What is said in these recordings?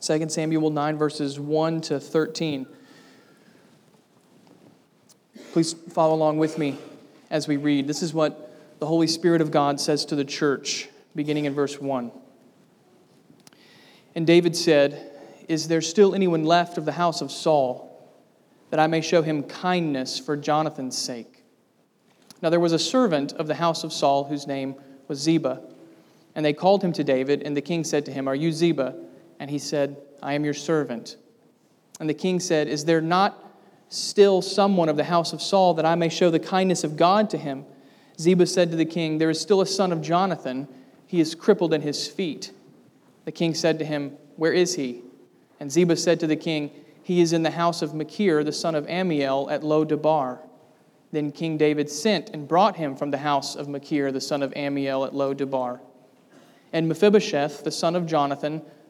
2 Samuel 9, verses 1 to 13. Please follow along with me as we read. This is what the Holy Spirit of God says to the church, beginning in verse 1. And David said, Is there still anyone left of the house of Saul, that I may show him kindness for Jonathan's sake? Now there was a servant of the house of Saul whose name was Ziba. And they called him to David, and the king said to him, Are you Ziba? And he said, I am your servant. And the king said, Is there not still someone of the house of Saul that I may show the kindness of God to him? Ziba said to the king, There is still a son of Jonathan. He is crippled in his feet. The king said to him, Where is he? And Ziba said to the king, He is in the house of Machir, the son of Ammiel, at Lo Debar. Then King David sent and brought him from the house of Machir, the son of Ammiel, at Lo Debar. And Mephibosheth, the son of Jonathan,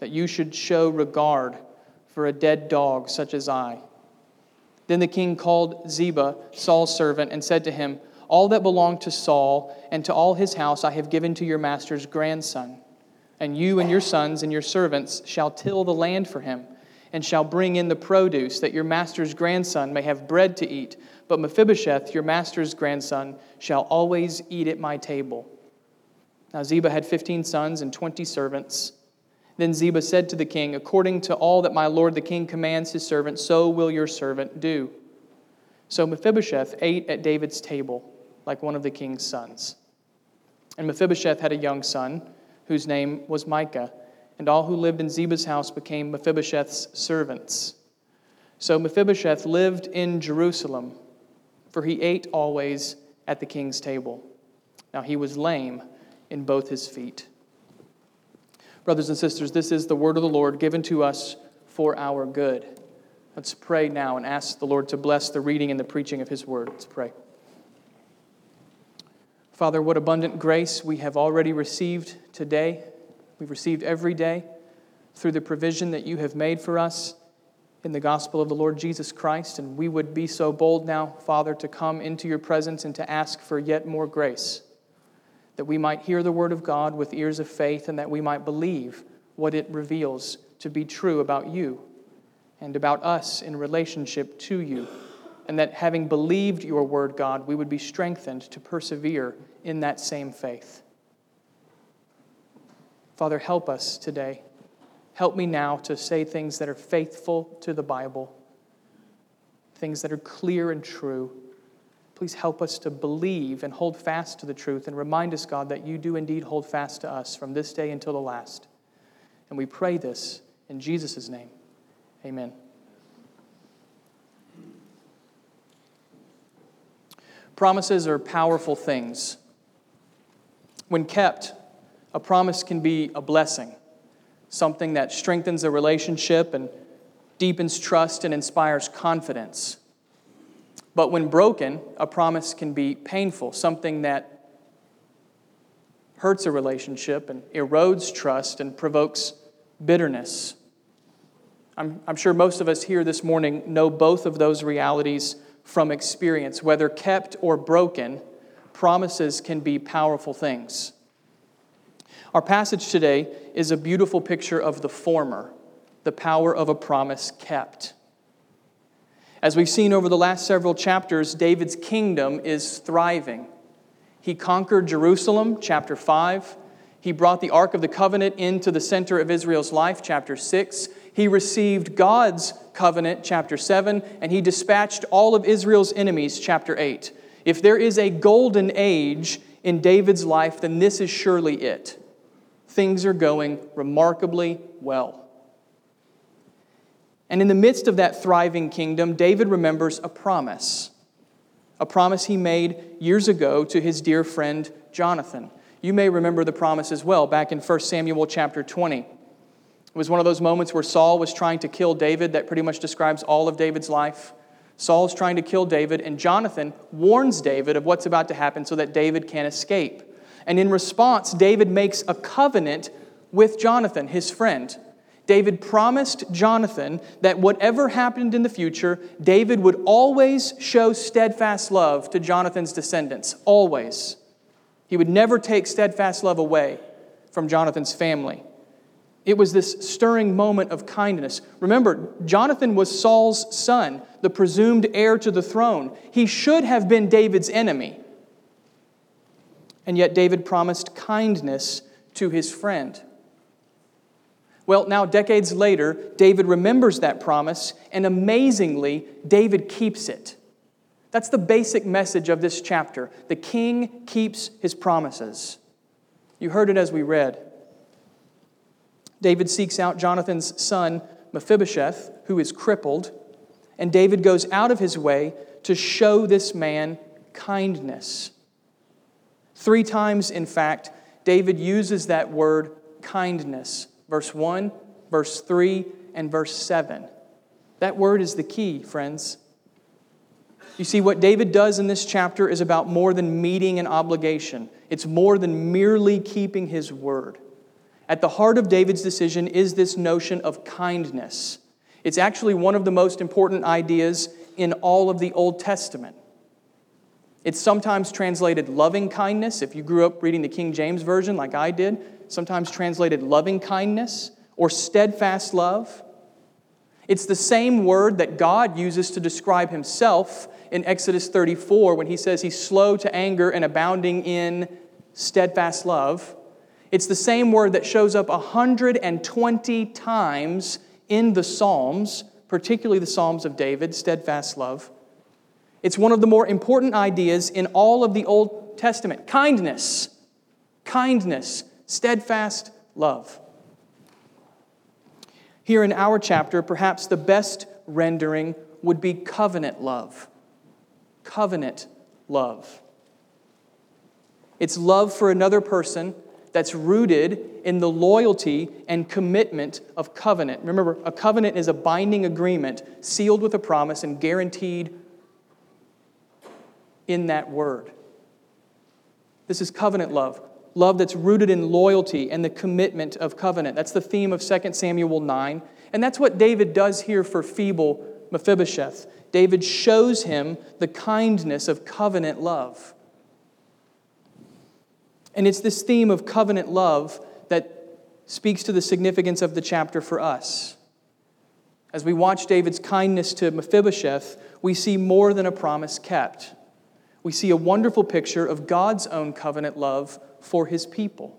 that you should show regard for a dead dog such as I? Then the king called Ziba, Saul's servant, and said to him, All that belonged to Saul and to all his house I have given to your master's grandson. And you and your sons and your servants shall till the land for him, and shall bring in the produce, that your master's grandson may have bread to eat. But Mephibosheth, your master's grandson, shall always eat at my table. Now Ziba had fifteen sons and twenty servants. Then Ziba said to the king, According to all that my lord the king commands his servant, so will your servant do. So Mephibosheth ate at David's table like one of the king's sons. And Mephibosheth had a young son whose name was Micah, and all who lived in Ziba's house became Mephibosheth's servants. So Mephibosheth lived in Jerusalem, for he ate always at the king's table. Now he was lame in both his feet. Brothers and sisters, this is the word of the Lord given to us for our good. Let's pray now and ask the Lord to bless the reading and the preaching of his word. Let's pray. Father, what abundant grace we have already received today. We've received every day through the provision that you have made for us in the gospel of the Lord Jesus Christ. And we would be so bold now, Father, to come into your presence and to ask for yet more grace that we might hear the word of God with ears of faith and that we might believe what it reveals to be true about you and about us in relationship to you. And that having believed your word, God, we would be strengthened to persevere in that same faith. Father, help us today. Help me now to say things that are faithful to the Bible, things that are clear and true Please help us to believe and hold fast to the truth and remind us, God, that you do indeed hold fast to us from this day until the last. And we pray this in Jesus' name. Amen. Promises are powerful things. When kept, a promise can be a blessing, something that strengthens a relationship and deepens trust and inspires confidence. But when broken, a promise can be painful, something that hurts a relationship and erodes trust and provokes bitterness. I'm, I'm sure most of us here this morning know both of those realities from experience. Whether kept or broken, promises can be powerful things. Our passage today is a beautiful picture of the former, the power of a promise kept. As we've seen over the last several chapters, David's kingdom is thriving. He conquered Jerusalem, chapter 5. He brought the Ark of the Covenant into the center of Israel's life, chapter 6. He received God's covenant, chapter 7. And he dispatched all of Israel's enemies, chapter 8. If there is a golden age in David's life, then this is surely it. Things are going remarkably well. And in the midst of that thriving kingdom, David remembers a promise, a promise he made years ago to his dear friend Jonathan. You may remember the promise as well back in 1 Samuel chapter 20, It was one of those moments where Saul was trying to kill David that pretty much describes all of David's life. Saul is trying to kill David, and Jonathan warns David of what's about to happen so that David can escape. And in response, David makes a covenant with Jonathan, his friend. David promised Jonathan that whatever happened in the future, David would always show steadfast love to Jonathan's descendants. Always. He would never take steadfast love away from Jonathan's family. It was this stirring moment of kindness. Remember, Jonathan was Saul's son, the presumed heir to the throne. He should have been David's enemy. And yet, David promised kindness to his friend. Well, now, decades later, David remembers that promise, and amazingly, David keeps it. That's the basic message of this chapter. The king keeps his promises. You heard it as we read. David seeks out Jonathan's son, Mephibosheth, who is crippled, and David goes out of his way to show this man kindness. Three times, in fact, David uses that word kindness verse 1, verse 3, and verse 7. That word is the key, friends. You see, what David does in this chapter is about more than meeting an obligation, it's more than merely keeping his word. At the heart of David's decision is this notion of kindness. It's actually one of the most important ideas in all of the Old Testament. It's sometimes translated loving kindness. If you grew up reading the King James Version like I did, sometimes translated loving kindness or steadfast love. It's the same word that God uses to describe himself in Exodus 34 when he says he's slow to anger and abounding in steadfast love. It's the same word that shows up 120 times in the Psalms, particularly the Psalms of David, steadfast love. It's one of the more important ideas in all of the Old Testament kindness. Kindness steadfast love. Here in our chapter, perhaps the best rendering would be covenant love. Covenant love. It's love for another person that's rooted in the loyalty and commitment of covenant. Remember, a covenant is a binding agreement sealed with a promise and guaranteed in that word. This is covenant love love that's rooted in loyalty and the commitment of covenant. That's the theme of 2 Samuel 9. And that's what David does here for feeble Mephibosheth. David shows him the kindness of covenant love. And it's this theme of covenant love that speaks to the significance of the chapter for us. As we watch David's kindness to Mephibosheth, we see more than a promise kept. We see a wonderful picture of God's own covenant love for his people.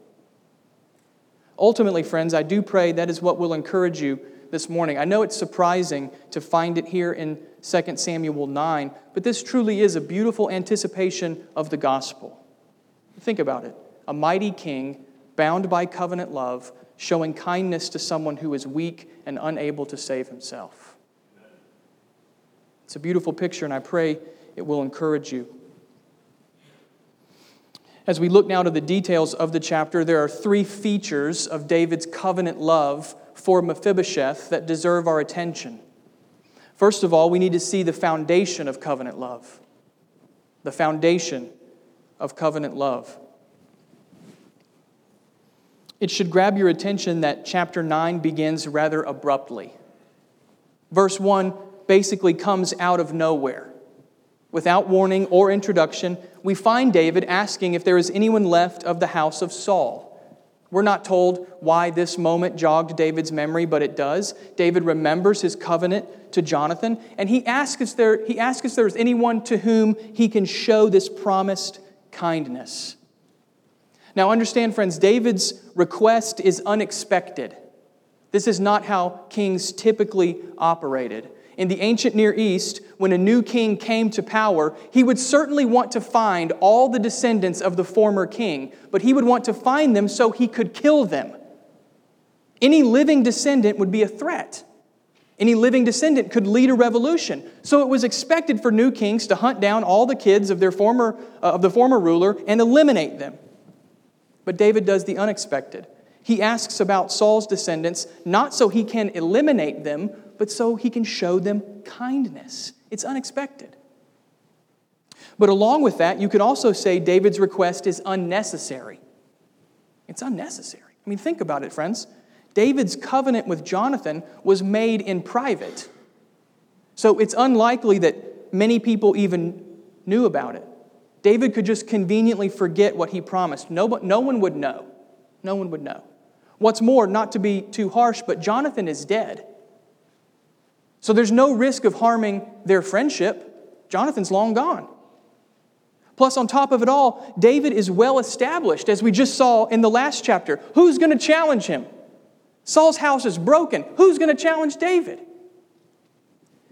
Ultimately, friends, I do pray that is what will encourage you this morning. I know it's surprising to find it here in 2 Samuel 9, but this truly is a beautiful anticipation of the gospel. Think about it a mighty king bound by covenant love, showing kindness to someone who is weak and unable to save himself. It's a beautiful picture, and I pray it will encourage you. As we look now to the details of the chapter, there are three features of David's covenant love for Mephibosheth that deserve our attention. First of all, we need to see the foundation of covenant love. The foundation of covenant love. It should grab your attention that chapter 9 begins rather abruptly. Verse 1 basically comes out of nowhere. Without warning or introduction, we find David asking if there is anyone left of the house of Saul. We're not told why this moment jogged David's memory, but it does. David remembers his covenant to Jonathan, and he asks if there, he asks if there is anyone to whom he can show this promised kindness. Now, understand, friends, David's request is unexpected. This is not how kings typically operated in the ancient Near East, when a new king came to power, he would certainly want to find all the descendants of the former king, but he would want to find them so he could kill them. Any living descendant would be a threat. Any living descendant could lead a revolution. So it was expected for new kings to hunt down all the kids of, their former, uh, of the former ruler and eliminate them. But David does the unexpected. He asks about Saul's descendants, not so he can eliminate them, but so he can show them kindness. It's unexpected. But along with that, you could also say David's request is unnecessary. It's unnecessary. I mean, think about it, friends. David's covenant with Jonathan was made in private. So it's unlikely that many people even knew about it. David could just conveniently forget what he promised. No, no one would know. No one would know. What's more, not to be too harsh, but Jonathan is dead. So there's no risk of harming their friendship. Jonathan's long gone. Plus, on top of it all, David is well established, as we just saw in the last chapter. Who's going to challenge him? Saul's house is broken. Who's going to challenge David?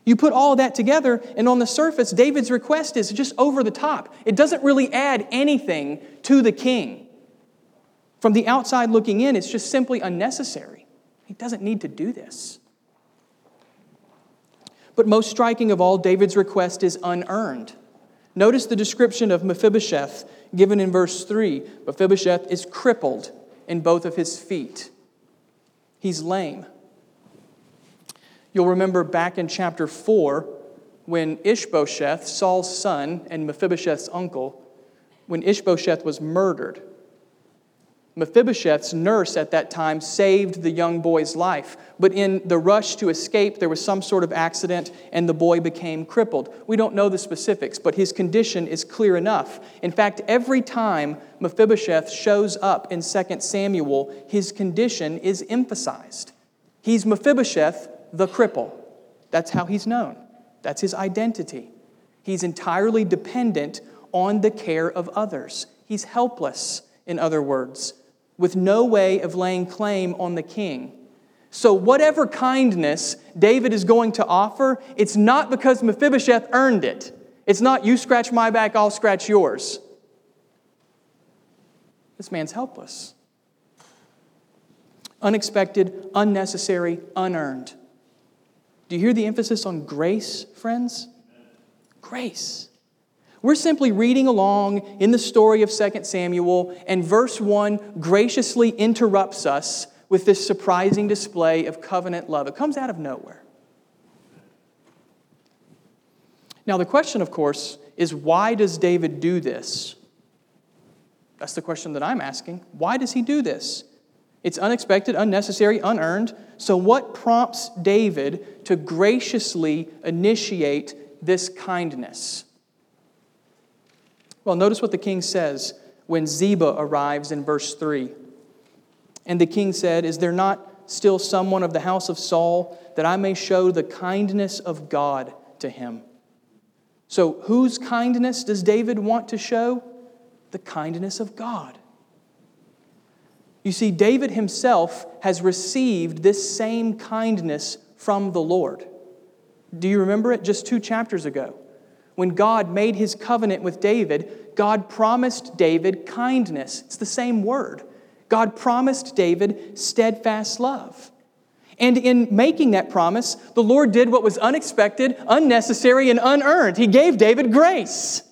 You put all that together, and on the surface, David's request is just over the top. It doesn't really add anything to the king. From the outside looking in, it's just simply unnecessary. He doesn't need to do this. But most striking of all, David's request is unearned. Notice the description of Mephibosheth given in verse 3. Mephibosheth is crippled in both of his feet, he's lame. You'll remember back in chapter 4 when Ishbosheth, Saul's son and Mephibosheth's uncle, when Ishbosheth was murdered. Mephibosheth's nurse at that time saved the young boy's life, but in the rush to escape, there was some sort of accident and the boy became crippled. We don't know the specifics, but his condition is clear enough. In fact, every time Mephibosheth shows up in 2 Samuel, his condition is emphasized. He's Mephibosheth, the cripple. That's how he's known, that's his identity. He's entirely dependent on the care of others, he's helpless, in other words with no way of laying claim on the king. So, whatever kindness David is going to offer, it's not because Mephibosheth earned it. It's not, you scratch my back, I'll scratch yours. This man's helpless. Unexpected, unnecessary, unearned. Do you hear the emphasis on grace, friends? Grace. We're simply reading along in the story of 2 Samuel, and verse 1 graciously interrupts us with this surprising display of covenant love. It comes out of nowhere. Now, the question, of course, is why does David do this? That's the question that I'm asking. Why does he do this? It's unexpected, unnecessary, unearned. So, what prompts David to graciously initiate this kindness? Well, notice what the king says when Ziba arrives in verse 3. And the king said, Is there not still someone of the house of Saul that I may show the kindness of God to him? So, whose kindness does David want to show? The kindness of God. You see, David himself has received this same kindness from the Lord. Do you remember it just two chapters ago? When God made his covenant with David, God promised David kindness. It's the same word. God promised David steadfast love. And in making that promise, the Lord did what was unexpected, unnecessary, and unearned. He gave David grace.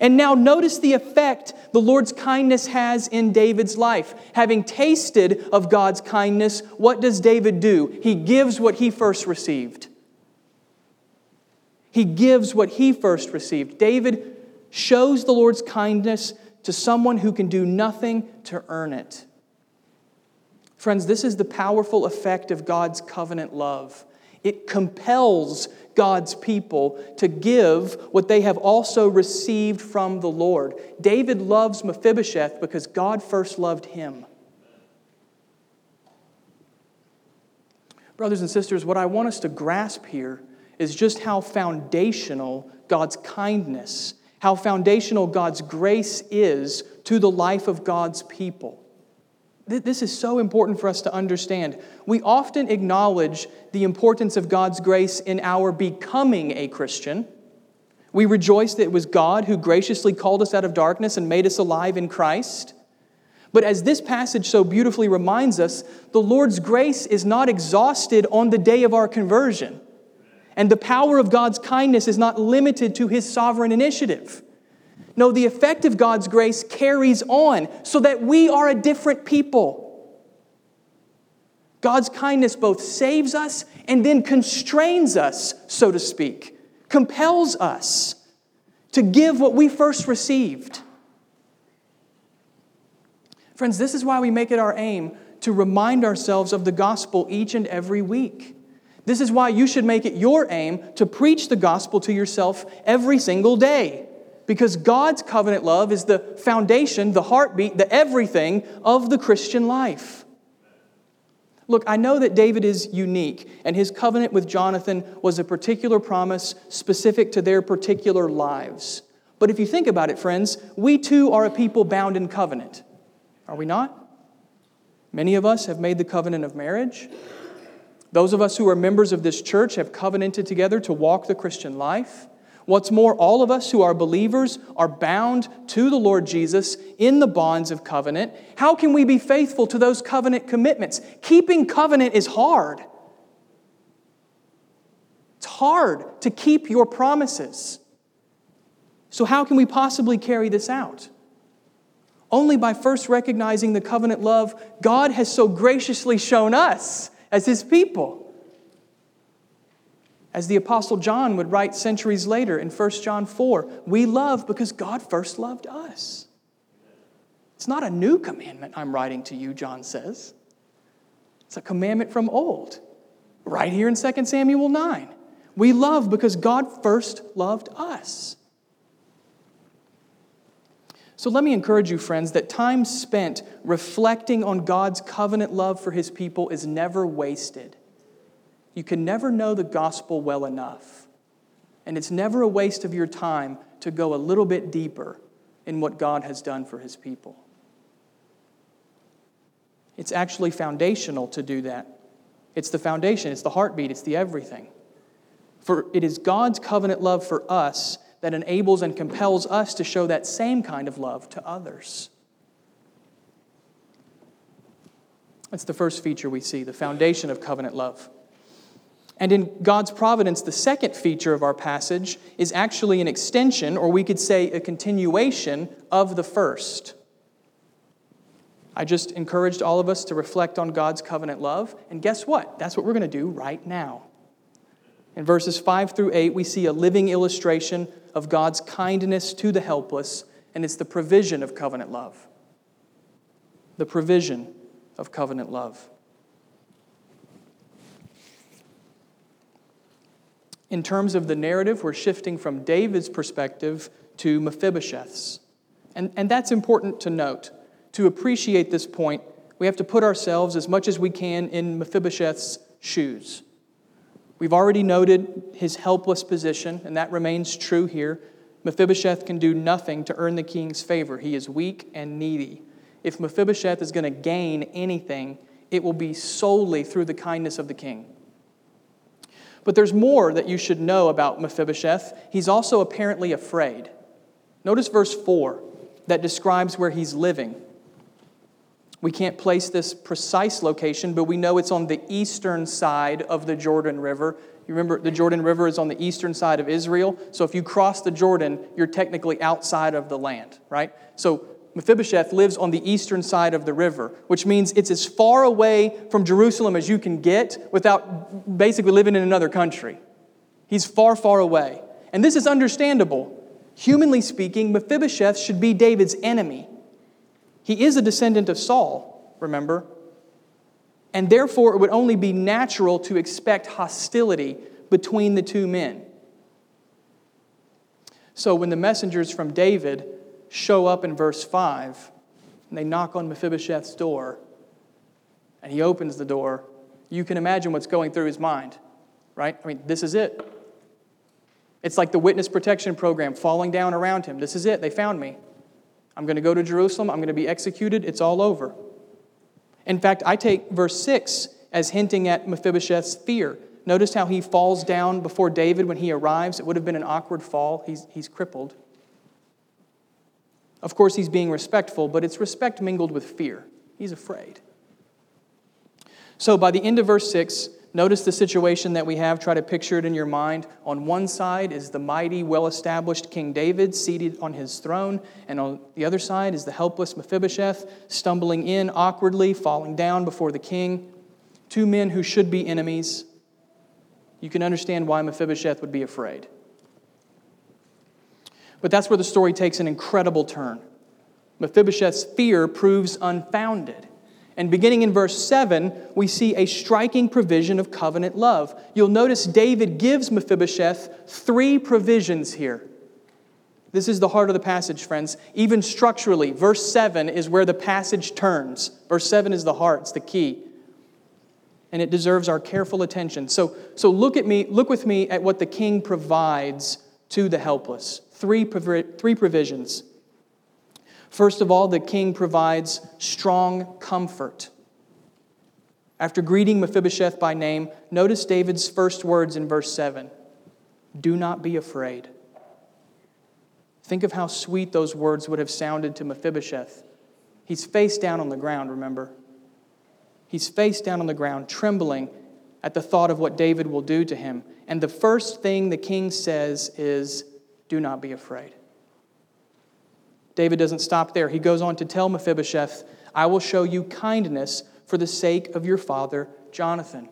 And now notice the effect the Lord's kindness has in David's life. Having tasted of God's kindness, what does David do? He gives what he first received. He gives what he first received. David shows the Lord's kindness to someone who can do nothing to earn it. Friends, this is the powerful effect of God's covenant love. It compels God's people to give what they have also received from the Lord. David loves Mephibosheth because God first loved him. Brothers and sisters, what I want us to grasp here is just how foundational God's kindness, how foundational God's grace is to the life of God's people. This is so important for us to understand. We often acknowledge the importance of God's grace in our becoming a Christian. We rejoice that it was God who graciously called us out of darkness and made us alive in Christ. But as this passage so beautifully reminds us, the Lord's grace is not exhausted on the day of our conversion. And the power of God's kindness is not limited to his sovereign initiative. No, the effect of God's grace carries on so that we are a different people. God's kindness both saves us and then constrains us, so to speak, compels us to give what we first received. Friends, this is why we make it our aim to remind ourselves of the gospel each and every week. This is why you should make it your aim to preach the gospel to yourself every single day. Because God's covenant love is the foundation, the heartbeat, the everything of the Christian life. Look, I know that David is unique, and his covenant with Jonathan was a particular promise specific to their particular lives. But if you think about it, friends, we too are a people bound in covenant. Are we not? Many of us have made the covenant of marriage. Those of us who are members of this church have covenanted together to walk the Christian life. What's more, all of us who are believers are bound to the Lord Jesus in the bonds of covenant. How can we be faithful to those covenant commitments? Keeping covenant is hard. It's hard to keep your promises. So, how can we possibly carry this out? Only by first recognizing the covenant love God has so graciously shown us as His people. As the Apostle John would write centuries later in 1 John 4, we love because God first loved us. It's not a new commandment I'm writing to you, John says. It's a commandment from old, right here in 2 Samuel 9. We love because God first loved us. So let me encourage you, friends, that time spent reflecting on God's covenant love for his people is never wasted. You can never know the gospel well enough. And it's never a waste of your time to go a little bit deeper in what God has done for his people. It's actually foundational to do that. It's the foundation, it's the heartbeat, it's the everything. For it is God's covenant love for us that enables and compels us to show that same kind of love to others. That's the first feature we see, the foundation of covenant love. And in God's providence, the second feature of our passage is actually an extension, or we could say a continuation, of the first. I just encouraged all of us to reflect on God's covenant love, and guess what? That's what we're going to do right now. In verses 5 through 8, we see a living illustration of God's kindness to the helpless, and it's the provision of covenant love. The provision of covenant love. In terms of the narrative, we're shifting from David's perspective to Mephibosheth's. And, and that's important to note. To appreciate this point, we have to put ourselves as much as we can in Mephibosheth's shoes. We've already noted his helpless position, and that remains true here. Mephibosheth can do nothing to earn the king's favor. He is weak and needy. If Mephibosheth is going to gain anything, it will be solely through the kindness of the king. But there's more that you should know about Mephibosheth. He's also apparently afraid. Notice verse 4 that describes where he's living. We can't place this precise location, but we know it's on the eastern side of the Jordan River. You remember the Jordan River is on the eastern side of Israel. So if you cross the Jordan, you're technically outside of the land, right? So Mephibosheth lives on the eastern side of the river, which means it's as far away from Jerusalem as you can get without basically living in another country. He's far, far away. And this is understandable. Humanly speaking, Mephibosheth should be David's enemy. He is a descendant of Saul, remember? And therefore, it would only be natural to expect hostility between the two men. So, when the messengers from David show up in verse 5 and they knock on Mephibosheth's door and he opens the door, you can imagine what's going through his mind, right? I mean, this is it. It's like the witness protection program falling down around him. This is it. They found me. I'm going to go to Jerusalem. I'm going to be executed. It's all over. In fact, I take verse 6 as hinting at Mephibosheth's fear. Notice how he falls down before David when he arrives. It would have been an awkward fall. He's, he's crippled. Of course, he's being respectful, but it's respect mingled with fear. He's afraid. So by the end of verse 6, notice the situation that we have. Try to picture it in your mind. On one side is the mighty, well established King David seated on his throne, and on the other side is the helpless Mephibosheth stumbling in awkwardly, falling down before the king. two men who should be enemies, you can understand why Mephibosheth would be afraid. But that's where the story takes an incredible turn. Mephibosheth's fear proves unfounded. And beginning in verse 7, we see a striking provision of covenant love. You'll notice David gives Mephibosheth three provisions here. This is the heart of the passage, friends. Even structurally, verse 7 is where the passage turns. Verse 7 is the heart, it's the key. And it deserves our careful attention. So, so look at me, look with me at what the king provides to the helpless. Three, three provisions. First of all, the king provides strong comfort. After greeting Mephibosheth by name, notice David's first words in verse 7 Do not be afraid. Think of how sweet those words would have sounded to Mephibosheth. He's face down on the ground, remember? He's face down on the ground, trembling at the thought of what David will do to him. And the first thing the king says is, Do not be afraid. David doesn't stop there. He goes on to tell Mephibosheth, I will show you kindness for the sake of your father, Jonathan.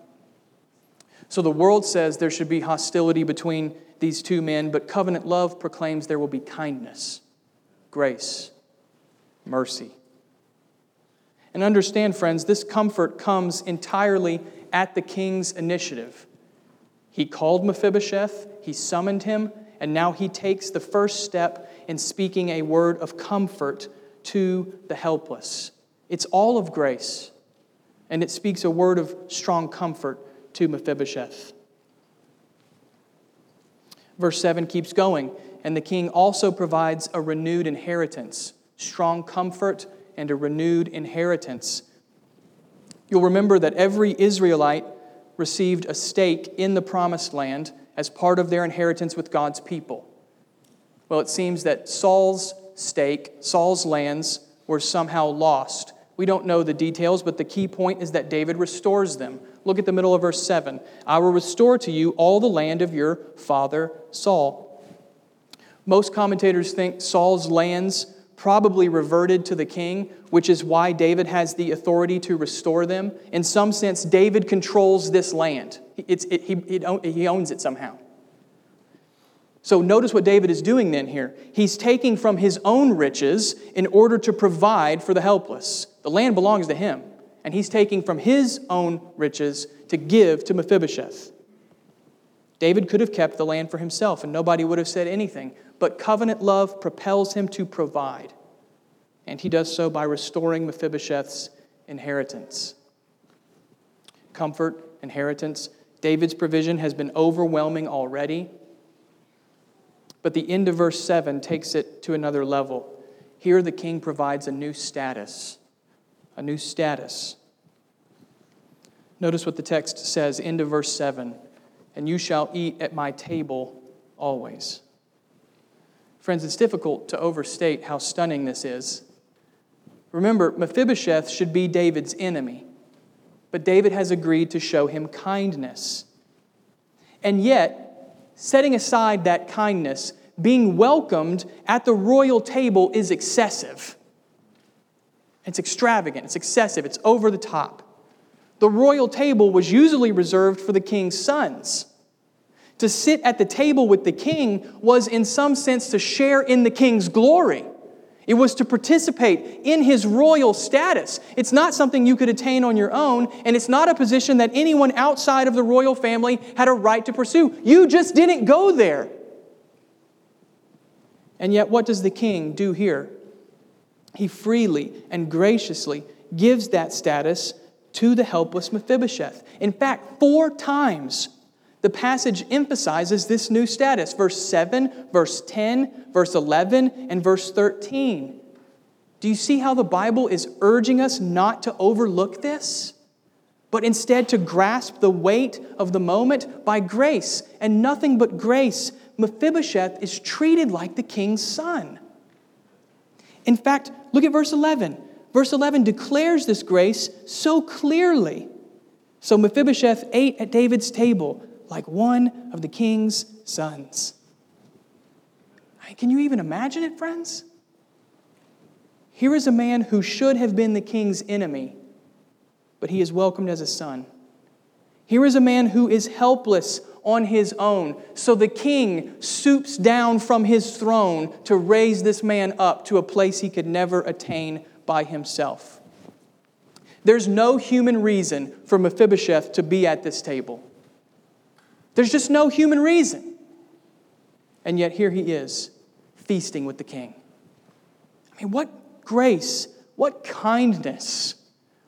So the world says there should be hostility between these two men, but covenant love proclaims there will be kindness, grace, mercy. And understand, friends, this comfort comes entirely at the king's initiative. He called Mephibosheth, he summoned him, and now he takes the first step in speaking a word of comfort to the helpless. It's all of grace, and it speaks a word of strong comfort to Mephibosheth. Verse 7 keeps going, and the king also provides a renewed inheritance, strong comfort, and a renewed inheritance. You'll remember that every Israelite received a stake in the promised land as part of their inheritance with God's people. Well, it seems that Saul's stake, Saul's lands, were somehow lost. We don't know the details, but the key point is that David restores them. Look at the middle of verse 7. I will restore to you all the land of your father Saul. Most commentators think Saul's lands probably reverted to the king, which is why David has the authority to restore them. In some sense, David controls this land, it, he, he owns it somehow. So notice what David is doing then here. He's taking from his own riches in order to provide for the helpless. The land belongs to him, and he's taking from his own riches to give to Mephibosheth. David could have kept the land for himself, and nobody would have said anything, but covenant love propels him to provide. And he does so by restoring Mephibosheth's inheritance. Comfort, inheritance. David's provision has been overwhelming already. But the end of verse 7 takes it to another level. Here, the king provides a new status. A new status. Notice what the text says, end of verse 7 and you shall eat at my table always. Friends, it's difficult to overstate how stunning this is. Remember, Mephibosheth should be David's enemy, but David has agreed to show him kindness. And yet, setting aside that kindness, being welcomed at the royal table is excessive. It's extravagant, it's excessive, it's over the top. The royal table was usually reserved for the king's sons. To sit at the table with the king was, in some sense, to share in the king's glory. It was to participate in his royal status. It's not something you could attain on your own, and it's not a position that anyone outside of the royal family had a right to pursue. You just didn't go there. And yet, what does the king do here? He freely and graciously gives that status to the helpless Mephibosheth. In fact, four times the passage emphasizes this new status verse 7, verse 10, verse 11, and verse 13. Do you see how the Bible is urging us not to overlook this? But instead to grasp the weight of the moment by grace and nothing but grace. Mephibosheth is treated like the king's son. In fact, look at verse 11. Verse 11 declares this grace so clearly. So Mephibosheth ate at David's table like one of the king's sons. Can you even imagine it, friends? Here is a man who should have been the king's enemy, but he is welcomed as a son. Here is a man who is helpless on his own. So the king stoops down from his throne to raise this man up to a place he could never attain by himself. There's no human reason for Mephibosheth to be at this table. There's just no human reason. And yet here he is, feasting with the king. I mean, what grace, what kindness,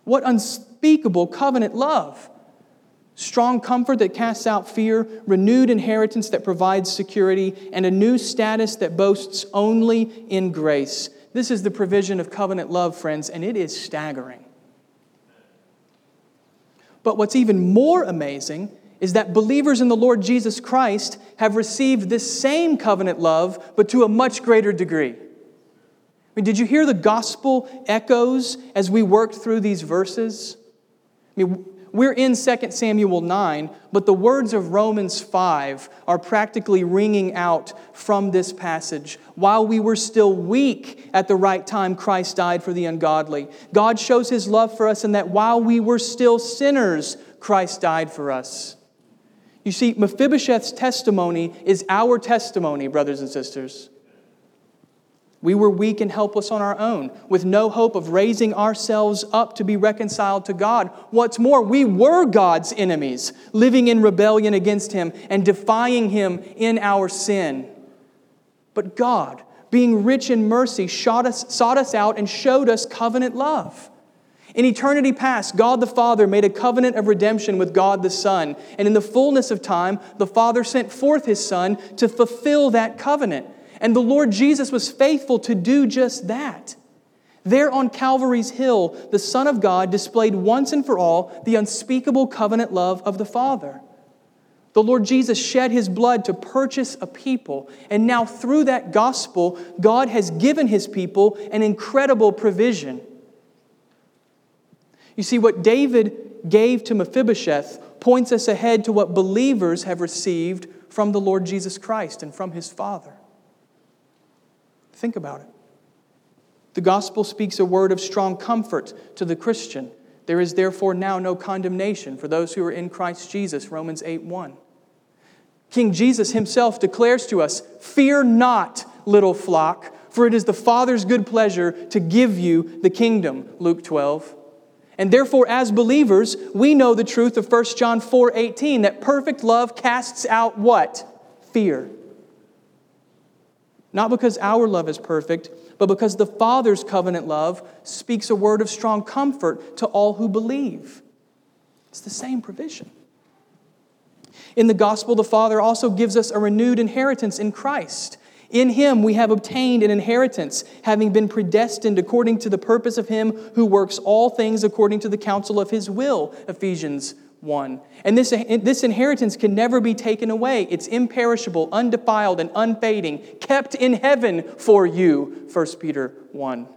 what unspeakable covenant love strong comfort that casts out fear, renewed inheritance that provides security, and a new status that boasts only in grace. This is the provision of covenant love, friends, and it is staggering. But what's even more amazing is that believers in the Lord Jesus Christ have received this same covenant love, but to a much greater degree. I mean, did you hear the gospel echoes as we worked through these verses? I mean, we're in 2 Samuel 9, but the words of Romans 5 are practically ringing out from this passage. While we were still weak at the right time, Christ died for the ungodly. God shows his love for us in that while we were still sinners, Christ died for us. You see, Mephibosheth's testimony is our testimony, brothers and sisters. We were weak and helpless on our own, with no hope of raising ourselves up to be reconciled to God. What's more, we were God's enemies, living in rebellion against Him and defying Him in our sin. But God, being rich in mercy, sought us, sought us out and showed us covenant love. In eternity past, God the Father made a covenant of redemption with God the Son. And in the fullness of time, the Father sent forth His Son to fulfill that covenant. And the Lord Jesus was faithful to do just that. There on Calvary's Hill, the Son of God displayed once and for all the unspeakable covenant love of the Father. The Lord Jesus shed his blood to purchase a people, and now through that gospel, God has given his people an incredible provision. You see, what David gave to Mephibosheth points us ahead to what believers have received from the Lord Jesus Christ and from his Father. Think about it. The gospel speaks a word of strong comfort to the Christian. There is therefore now no condemnation for those who are in Christ Jesus, Romans 8 1. King Jesus himself declares to us, Fear not, little flock, for it is the Father's good pleasure to give you the kingdom, Luke 12. And therefore, as believers, we know the truth of 1 John 4 18, that perfect love casts out what? Fear. Not because our love is perfect, but because the Father's covenant love speaks a word of strong comfort to all who believe. It's the same provision. In the gospel, the Father also gives us a renewed inheritance in Christ. In him we have obtained an inheritance, having been predestined according to the purpose of him who works all things according to the counsel of his will. Ephesians 1. And this, this inheritance can never be taken away. It's imperishable, undefiled, and unfading, kept in heaven for you, 1 Peter 1.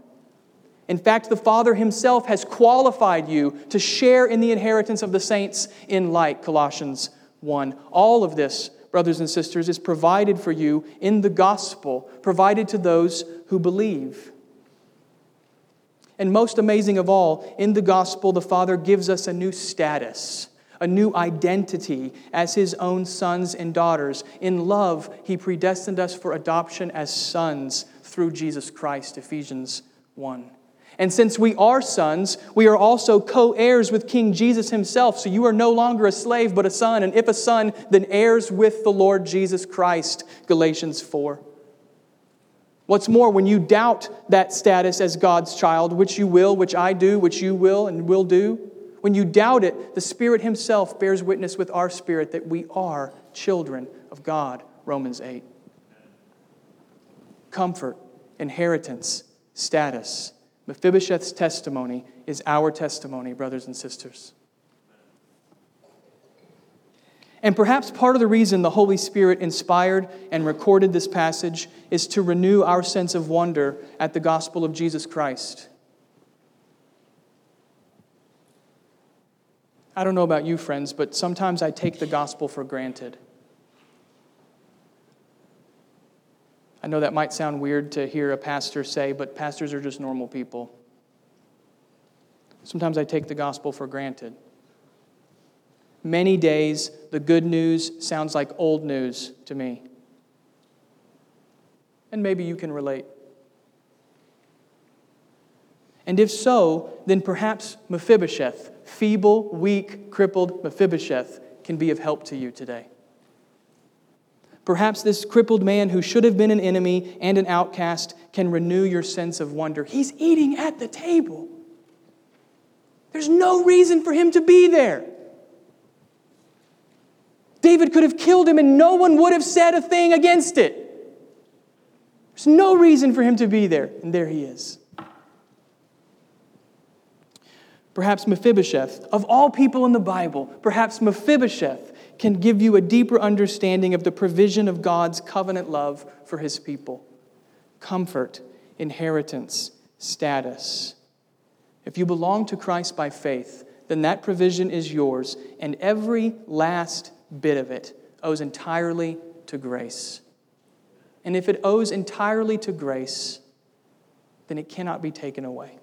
In fact, the Father Himself has qualified you to share in the inheritance of the saints in light, Colossians 1. All of this, brothers and sisters, is provided for you in the gospel, provided to those who believe. And most amazing of all, in the gospel, the Father gives us a new status, a new identity as His own sons and daughters. In love, He predestined us for adoption as sons through Jesus Christ, Ephesians 1. And since we are sons, we are also co heirs with King Jesus himself. So you are no longer a slave, but a son. And if a son, then heirs with the Lord Jesus Christ. Galatians 4. What's more, when you doubt that status as God's child, which you will, which I do, which you will and will do, when you doubt it, the Spirit Himself bears witness with our spirit that we are children of God. Romans 8. Comfort, inheritance, status. Mephibosheth's testimony is our testimony, brothers and sisters. And perhaps part of the reason the Holy Spirit inspired and recorded this passage is to renew our sense of wonder at the gospel of Jesus Christ. I don't know about you, friends, but sometimes I take the gospel for granted. I know that might sound weird to hear a pastor say, but pastors are just normal people. Sometimes I take the gospel for granted. Many days, the good news sounds like old news to me. And maybe you can relate. And if so, then perhaps Mephibosheth, feeble, weak, crippled Mephibosheth, can be of help to you today. Perhaps this crippled man who should have been an enemy and an outcast can renew your sense of wonder. He's eating at the table. There's no reason for him to be there. David could have killed him and no one would have said a thing against it. There's no reason for him to be there, and there he is. Perhaps Mephibosheth, of all people in the Bible, perhaps Mephibosheth can give you a deeper understanding of the provision of God's covenant love for his people comfort, inheritance, status. If you belong to Christ by faith, then that provision is yours, and every last bit of it owes entirely to grace. And if it owes entirely to grace, then it cannot be taken away.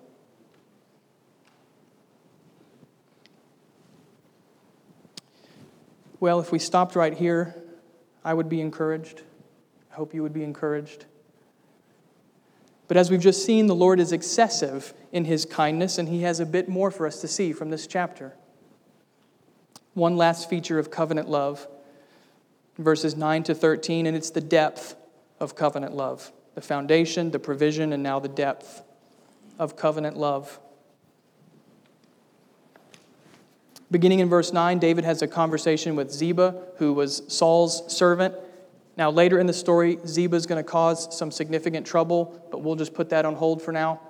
Well, if we stopped right here, I would be encouraged. I hope you would be encouraged. But as we've just seen, the Lord is excessive in his kindness, and he has a bit more for us to see from this chapter. One last feature of covenant love, verses 9 to 13, and it's the depth of covenant love the foundation, the provision, and now the depth of covenant love. Beginning in verse 9, David has a conversation with Ziba, who was Saul's servant. Now, later in the story, Ziba is going to cause some significant trouble, but we'll just put that on hold for now.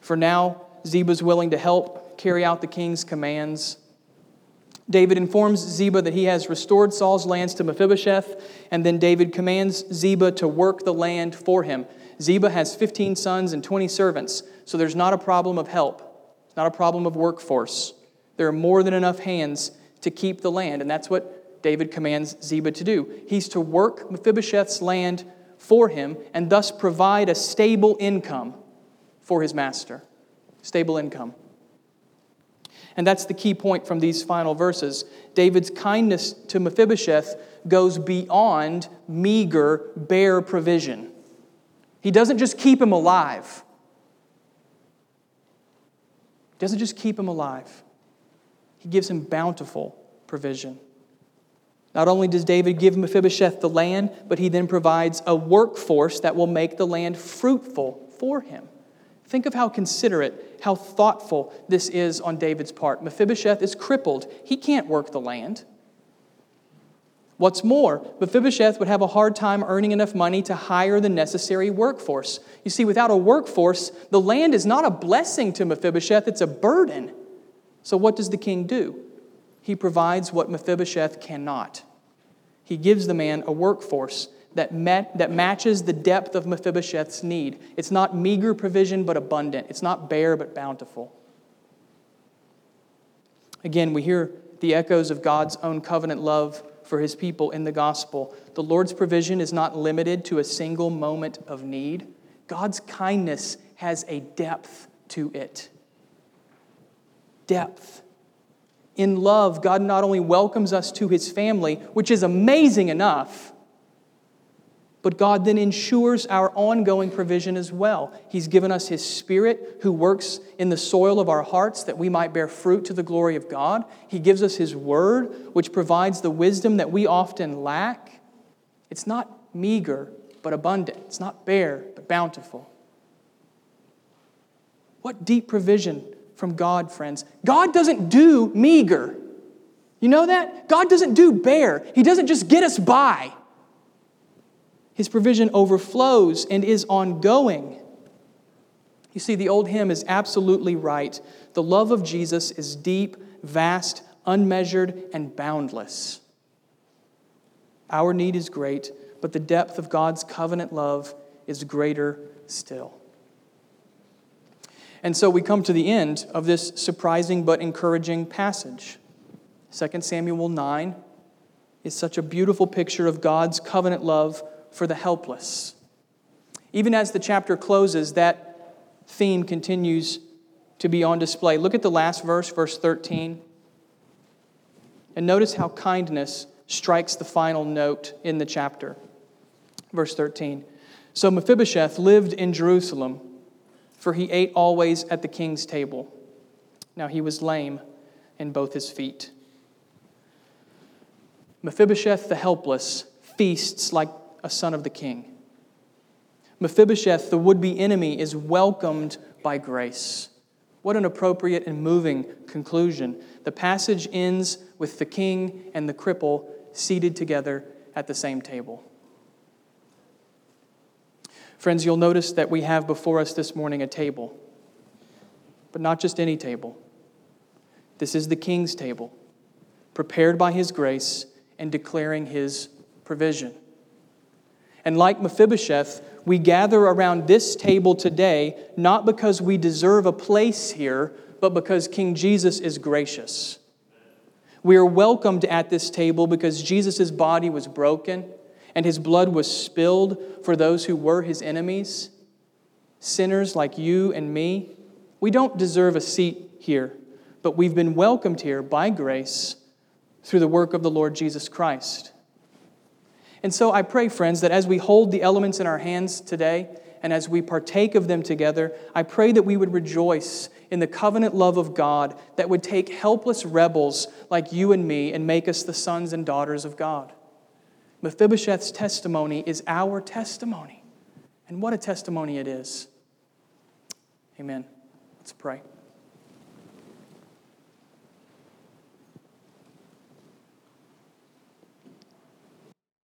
For now, Ziba is willing to help carry out the king's commands. David informs Ziba that he has restored Saul's lands to Mephibosheth, and then David commands Ziba to work the land for him. Ziba has 15 sons and 20 servants, so there's not a problem of help, not a problem of workforce. There are more than enough hands to keep the land, and that's what David commands Ziba to do. He's to work Mephibosheth's land for him and thus provide a stable income for his master. Stable income. And that's the key point from these final verses. David's kindness to Mephibosheth goes beyond meager, bare provision. He doesn't just keep him alive. He doesn't just keep him alive. He gives him bountiful provision. Not only does David give Mephibosheth the land, but he then provides a workforce that will make the land fruitful for him. Think of how considerate, how thoughtful this is on David's part. Mephibosheth is crippled, he can't work the land. What's more, Mephibosheth would have a hard time earning enough money to hire the necessary workforce. You see, without a workforce, the land is not a blessing to Mephibosheth, it's a burden. So, what does the king do? He provides what Mephibosheth cannot. He gives the man a workforce that, met, that matches the depth of Mephibosheth's need. It's not meager provision, but abundant. It's not bare, but bountiful. Again, we hear the echoes of God's own covenant love for his people in the gospel. The Lord's provision is not limited to a single moment of need, God's kindness has a depth to it. Depth. In love, God not only welcomes us to his family, which is amazing enough, but God then ensures our ongoing provision as well. He's given us His Spirit who works in the soil of our hearts that we might bear fruit to the glory of God. He gives us His Word, which provides the wisdom that we often lack. It's not meager, but abundant. It's not bare, but bountiful. What deep provision from God, friends. God doesn't do meager. You know that? God doesn't do bare. He doesn't just get us by. His provision overflows and is ongoing. You see, the old hymn is absolutely right. The love of Jesus is deep, vast, unmeasured, and boundless. Our need is great, but the depth of God's covenant love is greater still. And so we come to the end of this surprising but encouraging passage. 2 Samuel 9 is such a beautiful picture of God's covenant love for the helpless. Even as the chapter closes, that theme continues to be on display. Look at the last verse, verse 13. And notice how kindness strikes the final note in the chapter. Verse 13. So Mephibosheth lived in Jerusalem, for he ate always at the king's table. Now he was lame in both his feet. Mephibosheth the helpless feasts like a son of the king. Mephibosheth, the would be enemy, is welcomed by grace. What an appropriate and moving conclusion. The passage ends with the king and the cripple seated together at the same table. Friends, you'll notice that we have before us this morning a table, but not just any table. This is the king's table, prepared by his grace and declaring his provision. And like Mephibosheth, we gather around this table today not because we deserve a place here, but because King Jesus is gracious. We are welcomed at this table because Jesus' body was broken and his blood was spilled for those who were his enemies, sinners like you and me. We don't deserve a seat here, but we've been welcomed here by grace through the work of the Lord Jesus Christ. And so I pray, friends, that as we hold the elements in our hands today and as we partake of them together, I pray that we would rejoice in the covenant love of God that would take helpless rebels like you and me and make us the sons and daughters of God. Mephibosheth's testimony is our testimony. And what a testimony it is. Amen. Let's pray.